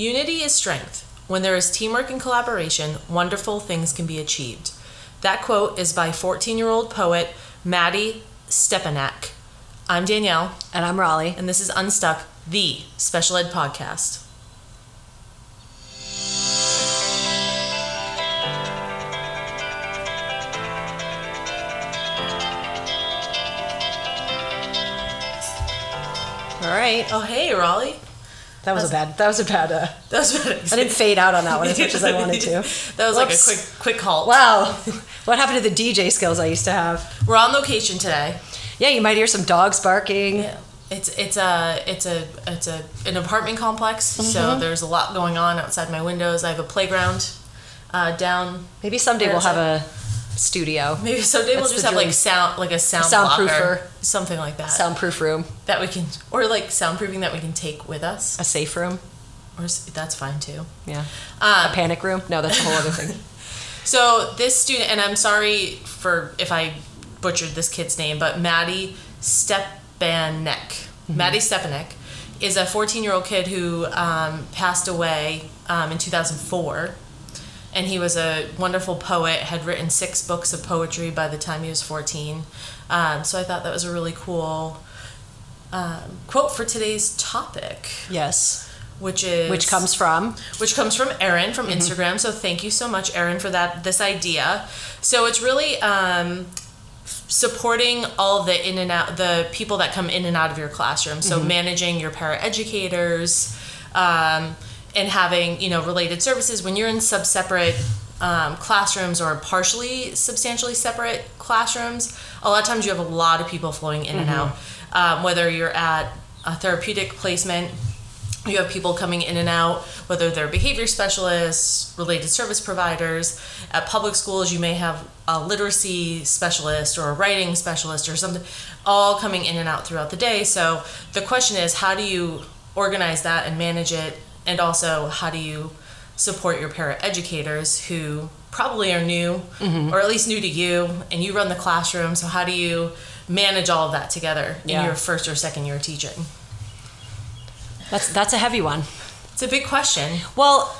Unity is strength. When there is teamwork and collaboration, wonderful things can be achieved. That quote is by 14 year old poet Mattie Stepanek. I'm Danielle, And I'm Raleigh. and this is Unstuck, the special ed podcast. All right. Oh, hey, Raleigh. That was a bad. That was a bad. Uh, That was better. I didn't fade out on that one as much as I wanted to. That was like a quick, quick halt. Wow. What happened to the DJ skills I used to have? We're on location today. Yeah, you might hear some dogs barking. It's it's a it's a it's a an apartment complex, so Mm-hmm. there's a lot going on outside my windows. I have a playground uh, down. Maybe someday we'll have a studio, Maybe someday we'll just have like sound like a sound Soundproofer. something like that. soundproof room, that we can or like soundproofing that we can take with us, a safe room. or that's fine too. Yeah. Um, a panic room? No, that's a whole other thing. So this student, and I'm sorry for if I butchered this kid's name, but Mattie Stepanek, Mattie Stepanek, is a 14 year old kid who um, passed away um, in 2004. And he was a wonderful poet, had written six books of poetry by the time he was 14. Um, so I thought that was a really cool um, quote for today's topic, Yes. which is Which comes from which comes from Erin from Instagram. So thank you so much, Erin, for that this idea. So it's really um, supporting all the in and out the people that come in and out of your classroom. So managing your paraeducators um, and having you know related services when you're in sub separate. Um, classrooms or partially substantially separate classrooms a lot of times you have a lot of people flowing in and out um, whether you're at a therapeutic placement you have people coming in and out, whether they're behavior specialists, related service providers. At public schools, you may have a literacy specialist or a writing specialist or something, all coming in and out throughout the day. So the question is, how do you organize that and manage it? And also, how do you support your paraeducators who probably are new mm-hmm. or at least new to you and you run the classroom? So, how do you manage all of that together Yeah. in your first or second year teaching? that's that's a heavy one. It's a big question. Well,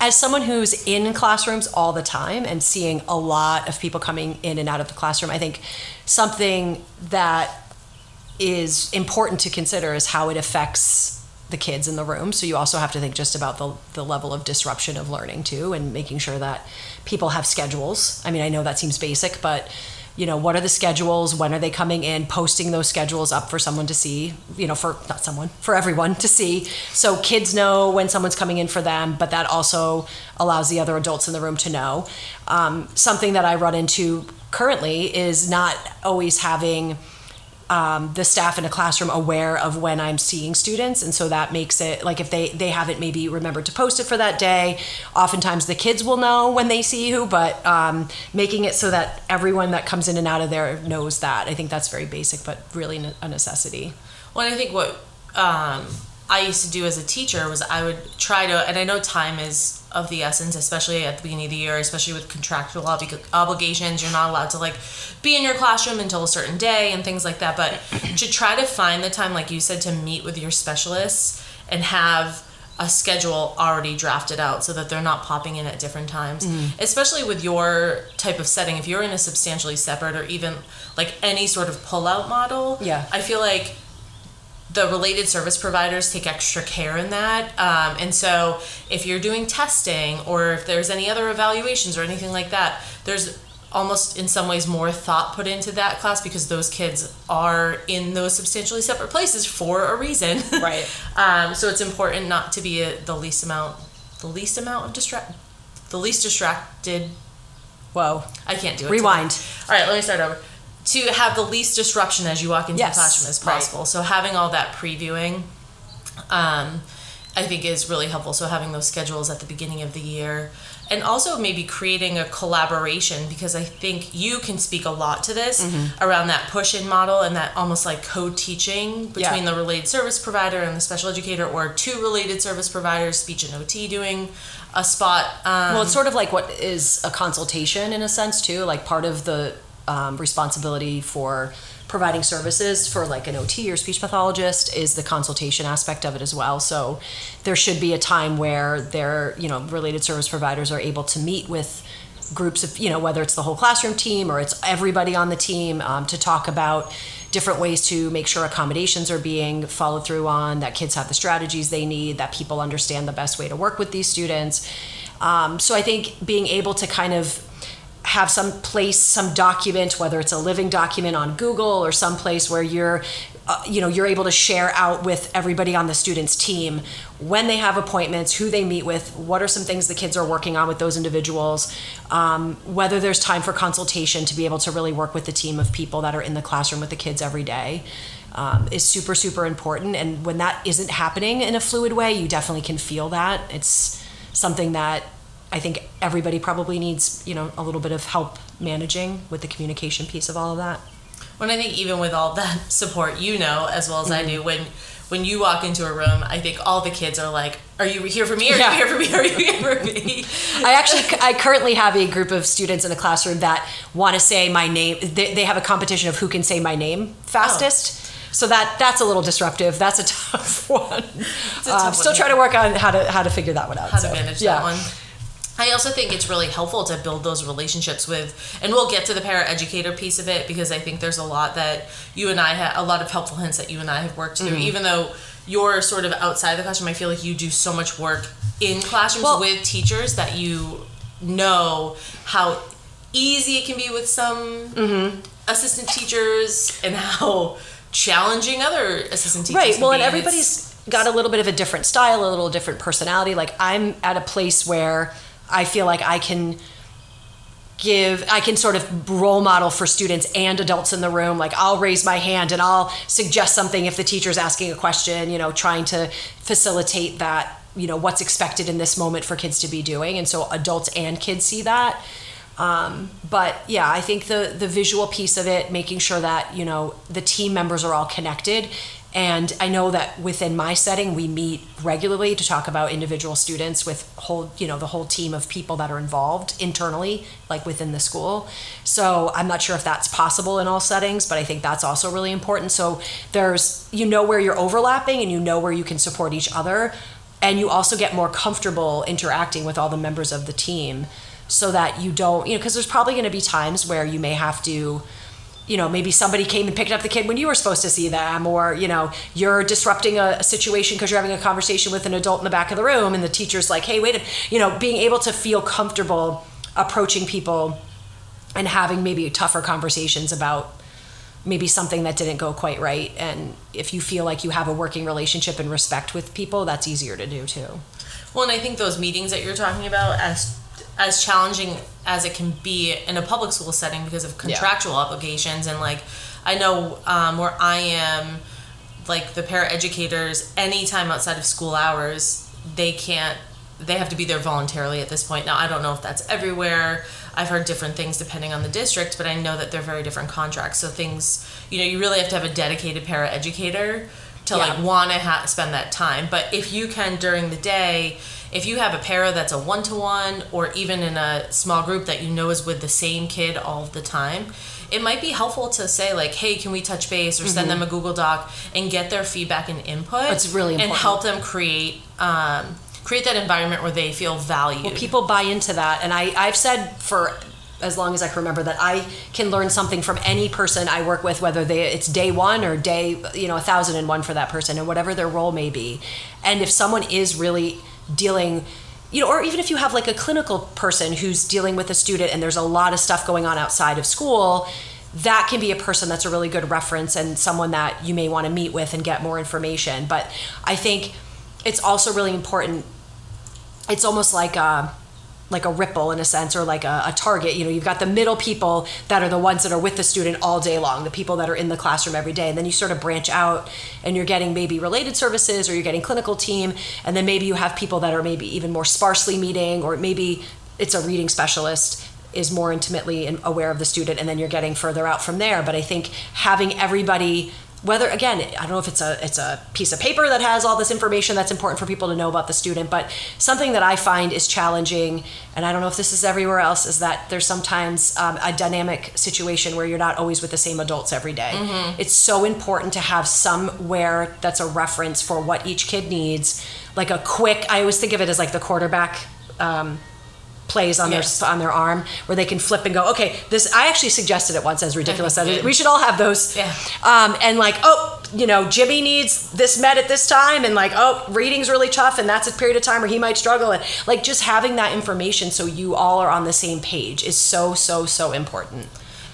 as someone who's in classrooms all the time and seeing a lot of people coming in and out of the classroom, I think something that is important to consider is how it affects the kids in the room. So you also have to think just about the, the level of disruption of learning too and making sure that people have schedules. I mean, I know that seems basic, but you know, what are the schedules? When are they coming in? Posting those schedules up for someone to see, you know, for not someone, for everyone to see. So kids know when someone's coming in for them, but that also allows the other adults in the room to know. Um, something that I run into currently is not always having um, the staff in a classroom aware of when I'm seeing students, and so that makes it like if they they haven't maybe remembered to post it for that day. Oftentimes the kids will know when they see you, but um, making it so that everyone that comes in and out of there knows that. I think that's very basic, but really a necessity. Well, I think what um, I used to do as a teacher was I would try to, and I know time is of the essence, especially at the beginning of the year, especially with contractual oblig- obligations. You're not allowed to like be in your classroom until a certain day and things like that. But to try to find the time, like you said, to meet with your specialists and have a schedule already drafted out so that they're not popping in at different times mm-hmm. especially with your type of setting if you're in a substantially separate or even like any sort of pull-out model Yeah. i feel like the related service providers take extra care in that. Um, and so if you're doing testing or if there's any other evaluations or anything like that, there's almost in some ways more thought put into that class because those kids are in those substantially separate places for a reason. Right. um, so it's important not to be a, the least amount, the least amount of distract, the least distracted. Whoa. I can't do it. Rewind. today. All right, let me start over. To have the least disruption as you walk into Yes, the classroom as right. possible. So having all that previewing, um, I think is really helpful. So having those schedules at the beginning of the year, and also maybe creating a collaboration because I think you can speak a lot to this Mm-hmm. around that push-in model and that almost like co-teaching between Yeah. the related service provider and the special educator, or two related service providers, speech and OT, doing a spot. Um, Well, it's sort of like what is a consultation in a sense too. Like part of the um, responsibility for providing services for like an OT or speech pathologist is the consultation aspect of it as well. So there should be a time where their, you know, related service providers are able to meet with groups of, you know, whether it's the whole classroom team or it's everybody on the team um, to talk about different ways to make sure accommodations are being followed through on, that kids have the strategies they need, that people understand the best way to work with these students. Um, so I think being able to kind of have some place, some document, whether it's a living document on Google or some place where you're, uh, you know, you're able to share out with everybody on the student's team when they have appointments, who they meet with, what are some things the kids are working on with those individuals, um, whether there's time for consultation to be able to really work with the team of people that are in the classroom with the kids every day. Um, is super super important and when that isn't happening in a fluid way you definitely can feel that it's something that I think everybody probably needs, you know, a little bit of help managing with the communication piece of all of that. When I think even with all that support, you know as well as mm-hmm. I do, when when you walk into a room, I think all the kids are like, "Are you here for me? Are yeah. you here for me? Are you here for me?" I actually, I currently have a group of students in a classroom that want to say my name. They, they have a competition of who can say my name fastest. Oh. So that that's a little disruptive. That's a tough one. A tough uh, still trying to work on how to how to figure that one out. How so, to manage yeah. that one. I also think it's really helpful to build those relationships with, and we'll get to the paraeducator piece of it because I think there's a lot that you and I have, a lot of helpful hints that you and I have worked through, mm-hmm. even though you're sort of outside the classroom. I feel like you do so much work in classrooms well, with teachers that you know how easy it can be with some mm-hmm. assistant teachers and how challenging other assistant teachers. Right. Well, and everybody's got a little bit of a different style, a little different personality. Like I'm at a place where I feel like I can give i can sort of role model for students and adults in the room. Like i'll raise my hand and i'll suggest something if the teacher's asking a question you know trying to facilitate that you know what's expected in this moment for kids to be doing. And so adults and kids see that. Um, but yeah i think the the visual piece of it making sure that you know the team members are all connected and I know that within my setting, we meet regularly to talk about individual students with whole, you know, the whole team of people that are involved internally, like within the school. So I'm not sure if that's possible in all settings, but I think that's also really important. So there's, you know, where you're overlapping and you know where you can support each other. And you also get more comfortable interacting with all the members of the team so that you don't, you know, because there's probably going to be times where you may have to, you know maybe somebody came and picked up the kid when you were supposed to see them or you know you're disrupting a, situation because you're having a conversation with an adult in the back of the room and the teacher's like hey wait a you know being able to feel comfortable approaching people and having maybe tougher conversations about maybe something that didn't go quite right. And if you feel like you have a working relationship and respect with people that's easier to do too. Well and i think those meetings that you're talking about as as challenging as it can be in a public school setting because of contractual yeah. obligations. And like I know um, where I am like the paraeducators anytime outside of school hours they can't they have to be there voluntarily at this point. Now I don't know if that's everywhere. I've heard different things depending on the district but I know that they're very different contracts. So things you know you really have to have a dedicated paraeducator to yeah. like want to ha- spend that time. But if you can during the day if you have a para that's a one to one, or even in a small group that you know is with the same kid all the time, it might be helpful to say like, "Hey, can we touch base?" or mm-hmm. send them a Google Doc and get their feedback and input. It's really important. and help them create. Um, create that environment where they feel valued. Well, people buy into that, and I, I've said for as long as I can remember that I can learn something from any person I work with, whether they it's day one or day you know a thousand and one for that person, and whatever their role may be. And if someone is really dealing you know or even if you have like a clinical person who's dealing with a student and there's a lot of stuff going on outside of school that can be a person that's a really good reference and someone that you may want to meet with and get more information. But i think it's also really important it's almost like a uh, like a ripple in a sense or like a, a, target. You know you've got the middle people that are the ones that are with the student all day long the people that are in the classroom every day. And then you sort of branch out and you're getting maybe related services or you're getting clinical team. And then maybe you have people that are maybe even more sparsely meeting or maybe it's a reading specialist is more intimately aware of the student and then you're getting further out from there. But i think having everybody whether again i don't know if it's a it's a piece of paper that has all this information that's important for people to know about the student but something that i find is challenging and i don't know if this is everywhere else is that there's sometimes um, a dynamic situation where you're not always with the same adults every day. it's so important to have somewhere that's a reference for what each kid needs like a quick i always think of it as like the quarterback um, plays on Yes. their on their arm where they can flip and go okay this i actually suggested it once as ridiculous as it we should all have those Yeah. um, and like oh you know jimmy needs this med at this time and like oh reading's really tough and that's a period of time where he might struggle and like just having that information so you all are on the same page is so so so important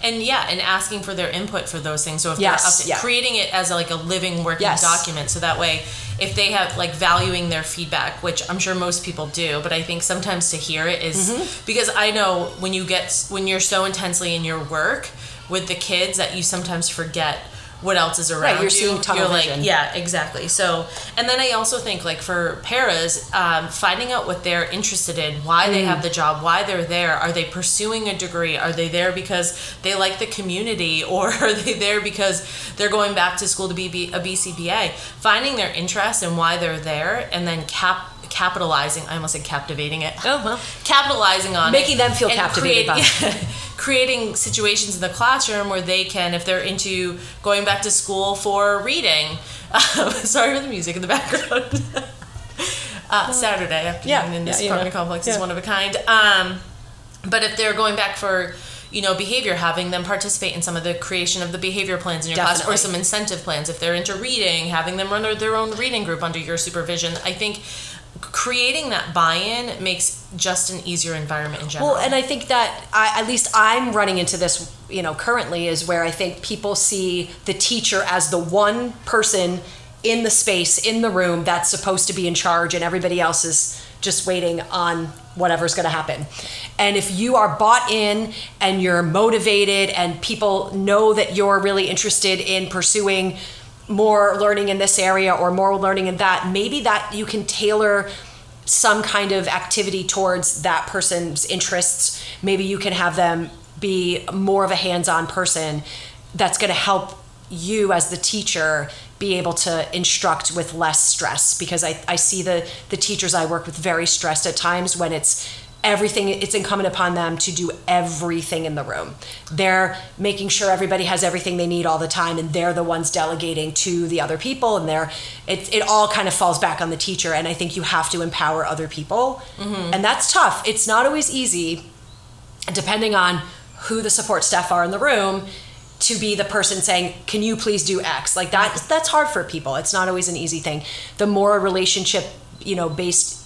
and yeah, and asking for their input for those things. So if Yes, they're up to, yeah. creating it as a, like a living working Yes. document, so that way, if they have like valuing their feedback, which I'm sure most people do, but I think sometimes to hear it is- Mm-hmm. because I know when you get when you're so intensely in your work with the kids that you sometimes forget what else is around Right, you're you. seeing tunnel you're like, yeah, exactly. So, and then I also think like for paras, um, finding out what they're interested in, why they Mm. have the job, why they're there. Are they pursuing a degree? Are they there because they like the community, or are they there because they're going back to school to be a BCBA? Finding their interest and why they're there, and then cap capitalizing. I almost said captivating it. oh well Capitalizing on Making it them feel captivated by create- creating situations in the classroom where they can, if they're into going back to school for reading. sorry for the music in the background. uh, Saturday afternoon Yeah, in this yeah, yeah. apartment complex is one of a kind. Um, but if they're going back for you know behavior having them participate in some of the creation of the behavior plans in your class or some incentive plans if they're into reading having them run their own reading group under your supervision i think creating that buy-in makes just an easier environment in general Well, and I think that I, at least I'm running into this, you know, currently is where I think people see the teacher as the one person in the space, in the room that's supposed to be in charge, and everybody else is just waiting on whatever's going to happen. And if you are bought in and you're motivated, and people know that you're really interested in pursuing more learning in this area or more learning in that, maybe that you can tailor some kind of activity towards that person's interests. Maybe you can have them be more of a hands on person that's going to help you as the teacher be able to instruct with less stress because I, I see the, the teachers I work with very stressed at times when it's everything it's incumbent upon them to do everything in the room. They're making sure everybody has everything they need all the time and they're the ones delegating to the other people and they're it, it all kind of falls back on the teacher and i think you have to empower other people. Mm-hmm. And that's tough. It's not always easy depending on who the support staff are in the room to be the person saying can you please do x? Like that that's hard for people. It's not always an easy thing. The more a relationship you know based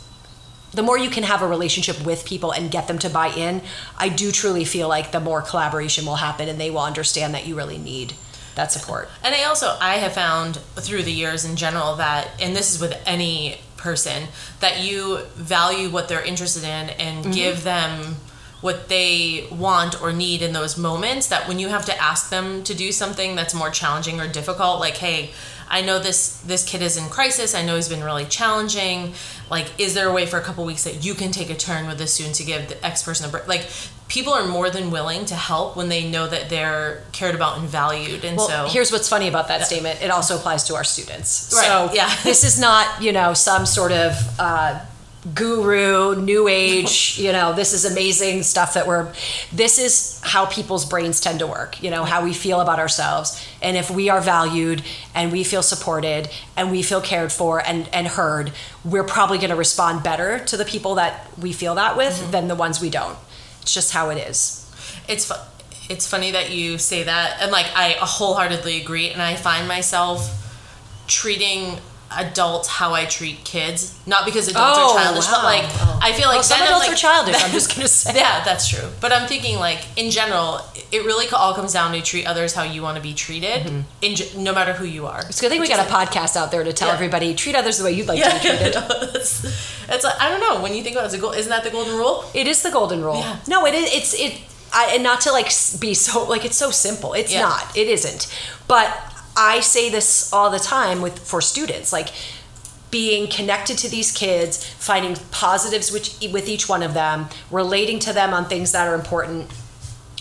the more you can have a relationship with people and get them to buy in i do truly feel like the more collaboration will happen and they will understand that you really need that support And I also I have found through the years in general that and this is with any person that you value what they're interested in and Mm-hmm. give them what they want or need in those moments that when you have to ask them to do something that's more challenging or difficult like hey I know this this kid is in crisis I know he's been really challenging like is there a way for a couple weeks that you can take a turn with this student to give the X person a break like people are more than willing to help when they know that they're cared about and valued and Well, so here's what's funny about that statement. It also applies to our students. Right, So yeah. this is not, you know, some sort of uh, guru, new age, you know, this is amazing stuff that we're, this is how people's brains tend to work, you know, how we feel about ourselves. And if we are valued and we feel supported and we feel cared for and, and heard, we're probably going to respond better to the people that we feel that with Mm-hmm. than the ones we don't. It's just how it is. it's fu- it's funny that you say that and like I wholeheartedly agree and I find myself treating adults how I treat kids not because adults Oh, are childish but like Oh. I feel like Well, some adults like- are childish, I'm just gonna say. yeah that's true but I'm thinking like in general it really all comes down to treat others how you want to be treated Mm-hmm. in no matter who you are It's a good thing we got a podcast out there to tell Yeah. everybody treat others the way you'd like yeah to be treated. it's, it's like, I don't know when you think about it, it's a goal isn't that the golden rule It is the golden rule. Yeah. No, it is. It's it. I, and not to like be so like it's so simple. It's Yeah. not. It isn't. But I say this all the time with for students like being connected to these kids, finding positives which with each one of them, relating to them on things that are important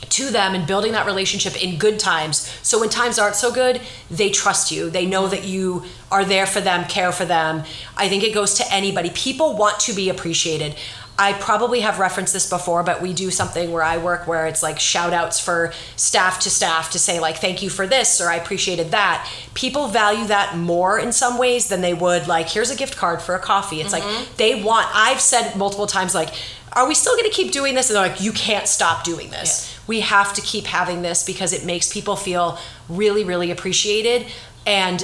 to them and building that relationship in good times. So when times aren't so good, they trust you. They know that you are there for them, care for them. I think it goes to anybody. People want to be appreciated. I probably have referenced this before, but we do something where I work where it's like shout outs for staff to staff to say, like, thank you for this or I appreciated that. People value that more in some ways than they would, like, here's a gift card for a coffee. It's mm-hmm. like they want, I've said multiple times, like, are we still going to keep doing this? And they're like, you can't stop doing this. Yeah. We have to keep having this because it makes people feel really, really appreciated. And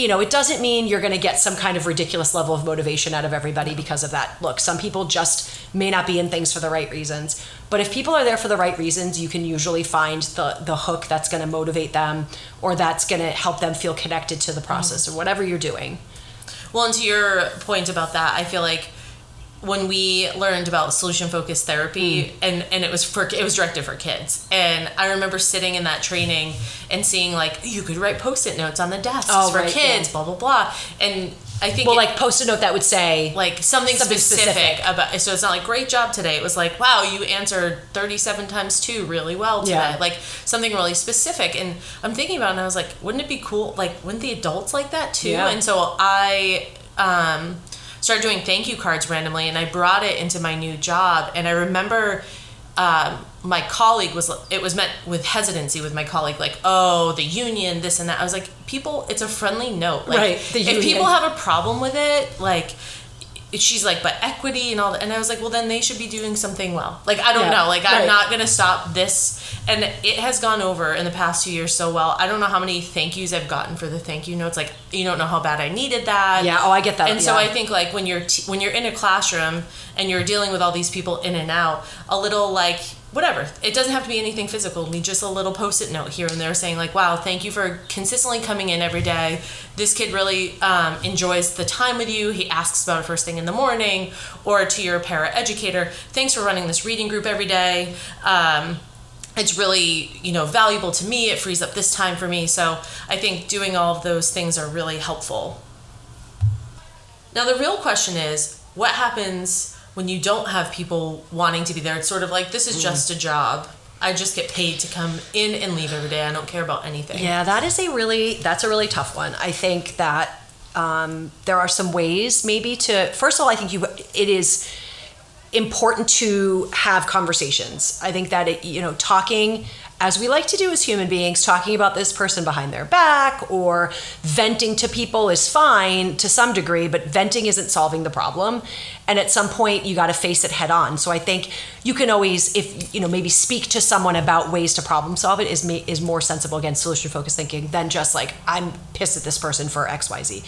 you know, it doesn't mean you're going to get some kind of ridiculous level of motivation out of everybody because of that. Look, some people just may not be in things for the right reasons. But if people are there for the right reasons, you can usually find the the hook that's going to motivate them or that's going to help them feel connected to the process mm-hmm. or whatever you're doing. Well, and to your point about that, I feel like when we learned about solution focused therapy mm. and and it was for it was directed for kids and i remember sitting in that training and seeing like you could write post-it notes on the desks oh, for right, kids yeah. blah blah blah and I think well, it, like post a note that would say like something, something specific, specific, about. So it's not like great job today. It was like wow, you answered thirty-seven times two really well today. Yeah. Like something really specific. And I'm thinking about it, and I was like, wouldn't it be cool? Like, wouldn't the adults like that too? Yeah. And so I um, started doing thank you cards randomly and I brought it into my new job. And I remember um, my colleague was, it was met with hesitancy with my colleague, like, oh, the union, this and that. I was like, people, it's a friendly note. Like, right. if people have a problem with it, like, she's like, but equity and all that. And I was like, well, then they should be doing something well. Like, I don't yeah, know. Like, I'm not going to stop this. And it has gone over in the past two years so well. I don't know how many thank yous I've gotten for the thank you notes. Like, you don't know how bad I needed that. Yeah. Oh, I get that. And yeah. so I think like when you're, t- when you're in a classroom and you're dealing with all these people in and out, a little like, whatever. It doesn't have to be anything physical. Need just a little post-it note here and there saying like, "Wow, thank you for consistently coming in every day. This kid really um, enjoys the time with you. He asks about it first thing in the morning." Or to your para educator, "Thanks for running this reading group every day." Um, it's really you know valuable to me. It frees up this time for me. So I think doing all of those things are really helpful. Now the real question is, what happens? When you don't have people wanting to be there, it's sort of like this is mm. just a job. I just get paid to come in and leave every day. I don't care about anything. Yeah, that is a really that's a really tough one. I think that um, there are some ways maybe to first of all, I think you it is important to have conversations. I think that it, you know talking as we like to do as human beings, talking about this person behind their back or venting to people is fine to some degree, but venting isn't solving the problem. And at some point, you got to face it head on. So I think you can always, if you know, maybe speak to someone about ways to problem solve it is is more sensible against solution focused thinking than just like I'm pissed at this person for X Y Z.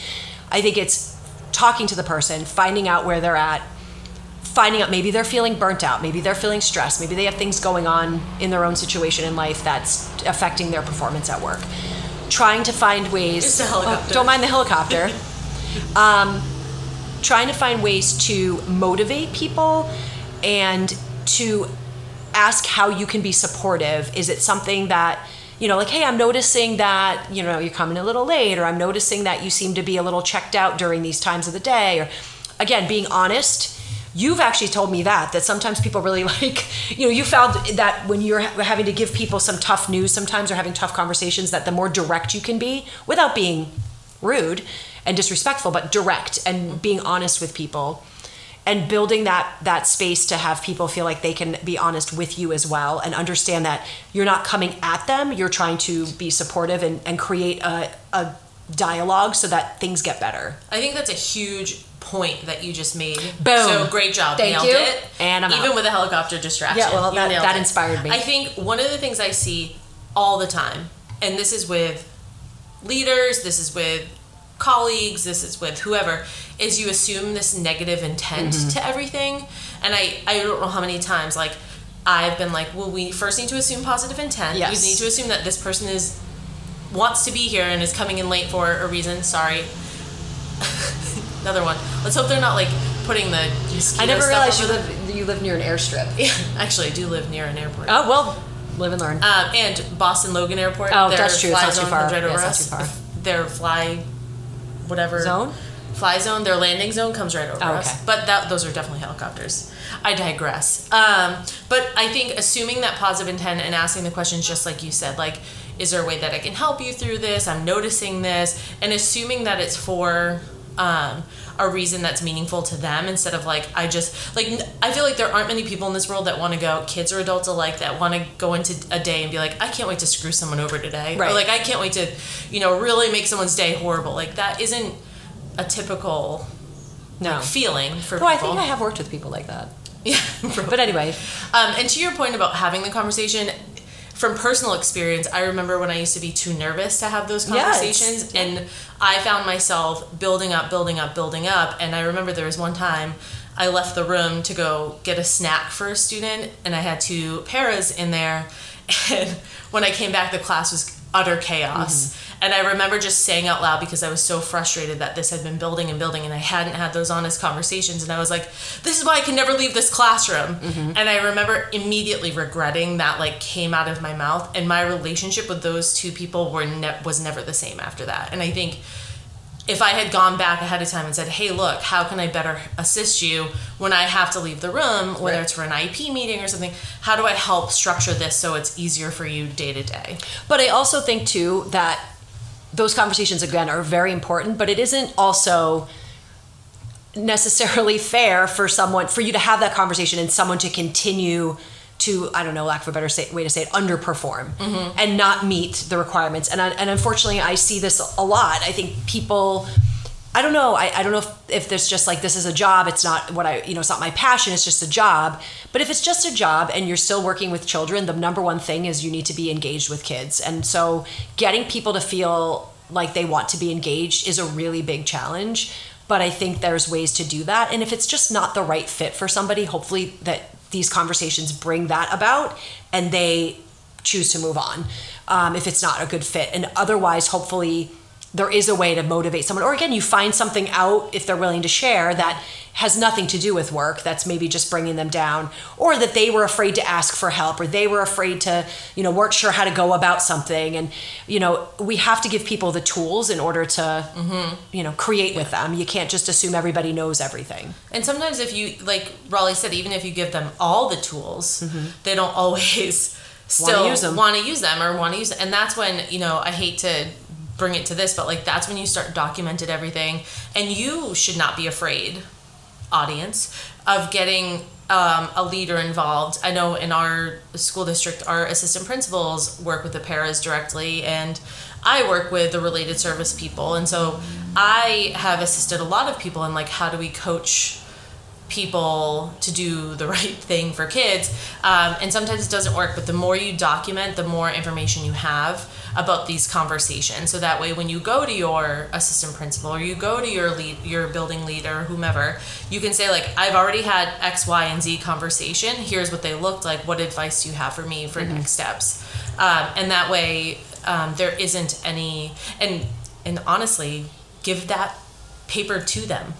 I think it's talking to the person, finding out where they're at finding out maybe they're feeling burnt out, maybe they're feeling stressed, maybe they have things going on in their own situation in life that's affecting their performance at work. Trying to find ways. Oh, don't mind the helicopter. um, trying to find ways to motivate people and to ask how you can be supportive. Is it something that you know, like, hey, I'm noticing that, you know, you're coming a little late, or I'm noticing that you seem to be a little checked out during these times of the day, or again, being honest you've actually told me that that sometimes people really like you know you found that when you're having to give people some tough news sometimes or having tough conversations that the more direct you can be without being rude and disrespectful but direct and being honest with people and building that that space to have people feel like they can be honest with you as well and understand that you're not coming at them you're trying to be supportive and, and create a, a dialogue so that things get better. I think that's a huge point that you just made. Boom. So great job. Thank Nailed you. it. And I'm even out. with a helicopter distraction. Yeah, well, that, that inspired me. I think one of the things I see all the time, and this is with leaders, this is with colleagues, this is with whoever, is you assume this negative intent mm-hmm. to everything. And I, I don't know how many times, like, I've been like, well, we first need to assume positive intent. Yes. We need to assume that this person is wants to be here and is coming in late for a reason. Sorry. another one. Let's hope they're not like putting the. I never realized you live you live near an airstrip. Yeah, actually, I do live near an airport. Oh well, live and learn. Um, and Boston Logan Airport. Oh, that's true. It's not too far. Right over yeah, us. Their fly, whatever zone. fly zone, their landing zone comes right over Oh, us. okay. But that those are definitely helicopters. I digress. Um, but I think assuming that positive intent and asking the questions just like you said, like, is there a way that I can help you through this? I'm noticing this, and assuming that it's for um, a reason that's meaningful to them instead of like I just like I feel like there aren't many people in this world that want to go kids or adults alike that want to go into a day and be like I can't wait to screw someone over today or Right. like I can't wait to you know really make someone's day horrible like that isn't a typical No. feeling for Oh, I think I have worked with people like that. Yeah, But anyway, um, and to your point about having the conversation, from personal experience, I remember when I used to be too nervous to have those conversations, and I found myself building up, building up, building up. And I remember there was one time I left the room to go get a snack for a student, and I had two paras in there. And when I came back, the class was utter chaos. Mm-hmm. And I remember just saying out loud because I was so frustrated that this had been building and building, and I hadn't had those honest conversations. And I was like, "This is why I can never leave this classroom." Mm-hmm. And I remember immediately regretting that like came out of my mouth. And my relationship with those two people were ne- was never the same after that. And I think if I had gone back ahead of time and said, "Hey, look, how can I better assist you when I have to leave the room, whether Right. it's for an IEP meeting or something? How do I help structure this so it's easier for you day to day?" But I also think too that those conversations again are very important, but it isn't also necessarily fair for someone for you to have that conversation and someone to continue to I don't know lack of a better say, way to say it underperform and not meet the requirements. And I, and unfortunately I see this a lot. I think people I don't know I, I don't know if, if there's just like this is a job it's not what I you know it's not my passion it's just a job. But if it's just a job and you're still working with children the number one thing is you need to be engaged with kids. And so getting people to feel like they want to be engaged is a really big challenge. But I think there's ways to do that. And if it's just not the right fit for somebody, hopefully that these conversations bring that about and they choose to move on um, if it's not a good fit. And otherwise, hopefully, there is a way to motivate someone. Or again, you find something out if they're willing to share that has nothing to do with work, that's maybe just bringing them down, or that they were afraid to ask for help, or they were afraid to, you know, weren't sure how to go about something. And, you know, we have to give people the tools in order to, mm-hmm. you know, create with them. You can't just assume everybody knows everything. And sometimes, if you, like Raleigh said, even if you give them all the tools, mm-hmm. they don't always still use them. want to use them or want to use it. And that's when, you know, I hate to bring it to this, but like that's when you start documented everything. And you should not be afraid, audience, of getting um, a leader involved. I know in our school district, our assistant principals work with the paras directly, and I work with the related service people. And so I have assisted a lot of people in like how do we coach people to do the right thing for kids. Um, and sometimes it doesn't work, but the more you document, the more information you have about these conversations. So that way, when you go to your assistant principal or you go to your lead, your building leader, whomever, you can say like, "I've already had X, Y, and Z conversation. Here's what they looked like. What advice do you have for me for next steps?" Um, and that way, um, there isn't any and and honestly, give that paper to them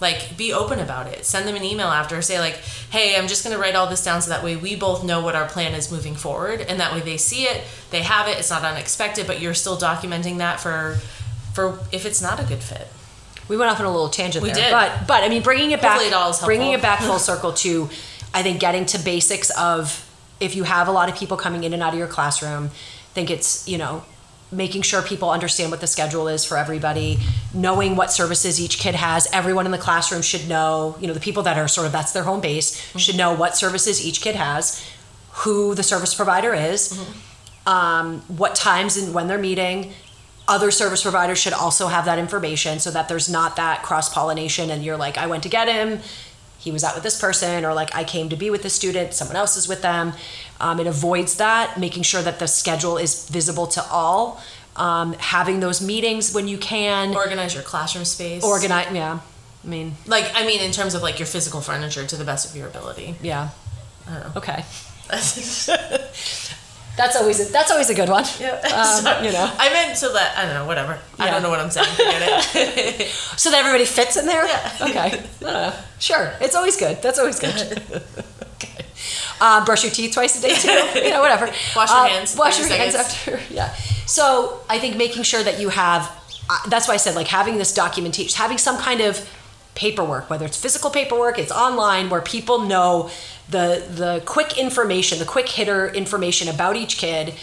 like be open about it. Send them an email after say like hey i'm just going to write all this down so that way we both know what our plan is moving forward and that way they see it they have it it's not unexpected but you're still documenting that for for if it's not a good fit. We went off on a little tangent We there, did. but but I mean, bringing it back, it bringing it back full circle to, I think getting to basics of if you have a lot of people coming in and out of your classroom, think it's you know making sure people understand what the schedule is for everybody, knowing what services each kid has. Everyone in the classroom should know, you know, the people that are sort of that's their home base should know what services each kid has, who the service provider is, um, what times and when they're meeting. Other service providers should also have that information so that there's not that cross pollination and you're like, I went to get him, he was out with this person, or like I came to be with the student, someone else is with them. Um, it avoids that, making sure that the schedule is visible to all, um, having those meetings when you can, organize your classroom space organize. Yeah, I mean, like i mean in terms of like your physical furniture to the best of your ability yeah. I don't know. Okay, that's always a, that's always a good one. yeah Um, Sorry. you know. i meant so that i don't know whatever i don't know what i'm saying. So that everybody fits in there? Yeah. Okay. I don't know. Sure. It's always good. That's always good. okay. Uh, brush your teeth twice a day too. You know, whatever. Wash your Uh, hands Wash your 30 hands after. Yeah. So I think making sure that you have I, that's why I said like having this documentation, having some kind of paperwork, whether it's physical paperwork, it's online, where people know the the quick information, the quick hitter information about each kid.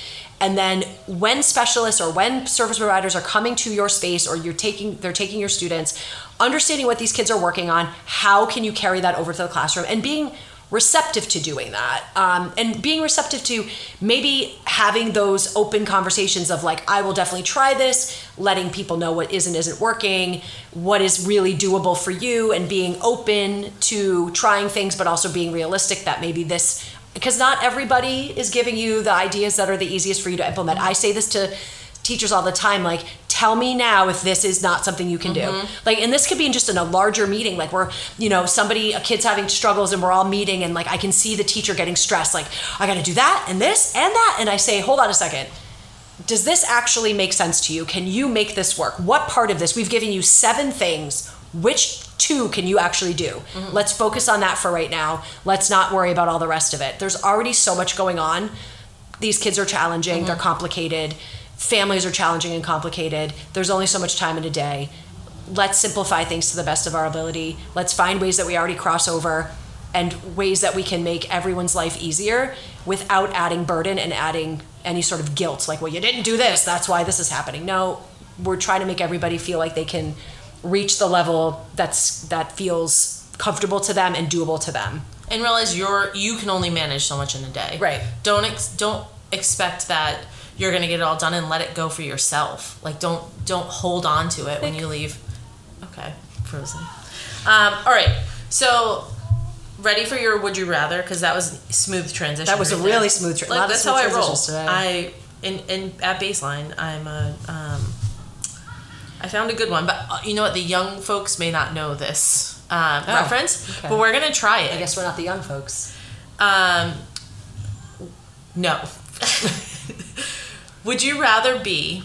And then when specialists or when service providers are coming to your space or you're taking they're taking your students, understanding what these kids are working on, how can you carry that over to the classroom and being receptive to doing that. Um, and being receptive to maybe having those open conversations of like i will definitely try this letting people know what is and isn't working what is really doable for you and being open to trying things but also being realistic that maybe this because not everybody is giving you the ideas that are the easiest for you to implement. I say this to teachers all the time like tell me now if this is not something you can mm-hmm. do like and this could be in just in a larger meeting like where you know somebody a kid's having struggles and we're all meeting and like i can see the teacher getting stressed like i gotta do that and this and that and i say hold on a second. Does this actually make sense to you? Can you make this work? What part of this? We've given you seven things. Which two can you actually do? Mm-hmm. let's focus on that for right now. Let's not worry about all the rest of it. There's already so much going on. These kids are challenging. Mm-hmm. they're complicated families are challenging and complicated. There's only so much time in a day. Let's simplify things to the best of our ability. Let's find ways that we already cross over and ways that we can make everyone's life easier without adding burden and adding any sort of guilt like well you didn't do this that's why this is happening no we're trying to make everybody feel like they can reach the level that's that feels comfortable to them and doable to them and realize you're you can only manage so much in a day right don't ex- don't expect that you're gonna get it all done and let it go for yourself. Like don't don't hold on to it when you leave. Okay, frozen. Um, all right, so ready for your would you rather because that was smooth transition. That was right a really smooth. transition. like, that's how I roll. Today. I in in at baseline I'm a um, I found a good one, but uh, you know what? The young folks may not know this uh, oh, reference, okay. but we're gonna try it. I guess we're not the young folks. Um, no. Would you rather be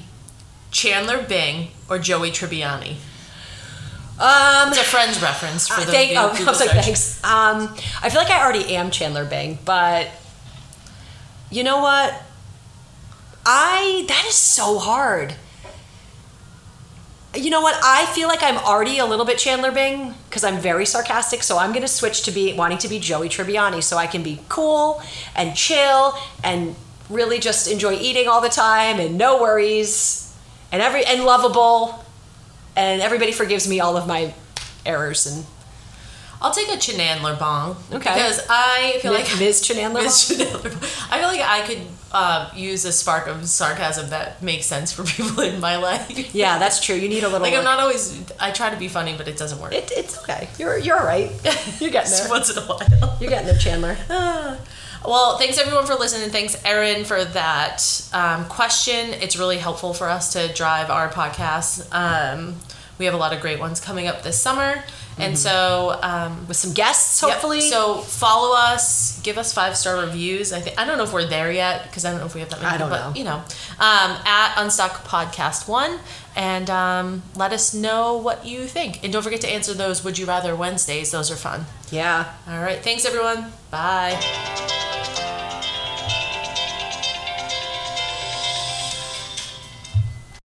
Chandler Bing or Joey Tribbiani? Um, it's a Friends reference for the. Thank, oh, I was like, thanks. Um, I feel like I already am Chandler Bing, but you know what? I that is so hard. You know what? I feel like I'm already a little bit Chandler Bing because I'm very sarcastic. So I'm going to switch to be wanting to be Joey Tribbiani, so I can be cool and chill and really just enjoy eating all the time and no worries and every and lovable and everybody forgives me all of my errors and I'll take a Chanandler bong. Okay. Because I feel like Ms. Chanandler. Ms. I feel like I could uh, use a spark of sarcasm that makes sense for people in my life. Yeah, that's true. You need a little. like I'm not always. I try to be funny, but it doesn't work. It, it's okay. You're you're all right. You're getting there. Once in a while. You're getting there, Chandler. Well, thanks everyone for listening. Thanks, Erin, for that um, question. It's really helpful for us to drive our podcast. Um, we have a lot of great ones coming up this summer. And mm-hmm. so, um, with some guests, hopefully. Yep. So follow us, give us five star reviews. I think I don't know if we're there yet because I don't know if we have that many. I don't but, know. You know, um, at Unstuck Podcast One, and um, let us know what you think. And don't forget to answer those Would You Rather Wednesdays. Those are fun. Yeah. All right. Thanks, everyone. Bye.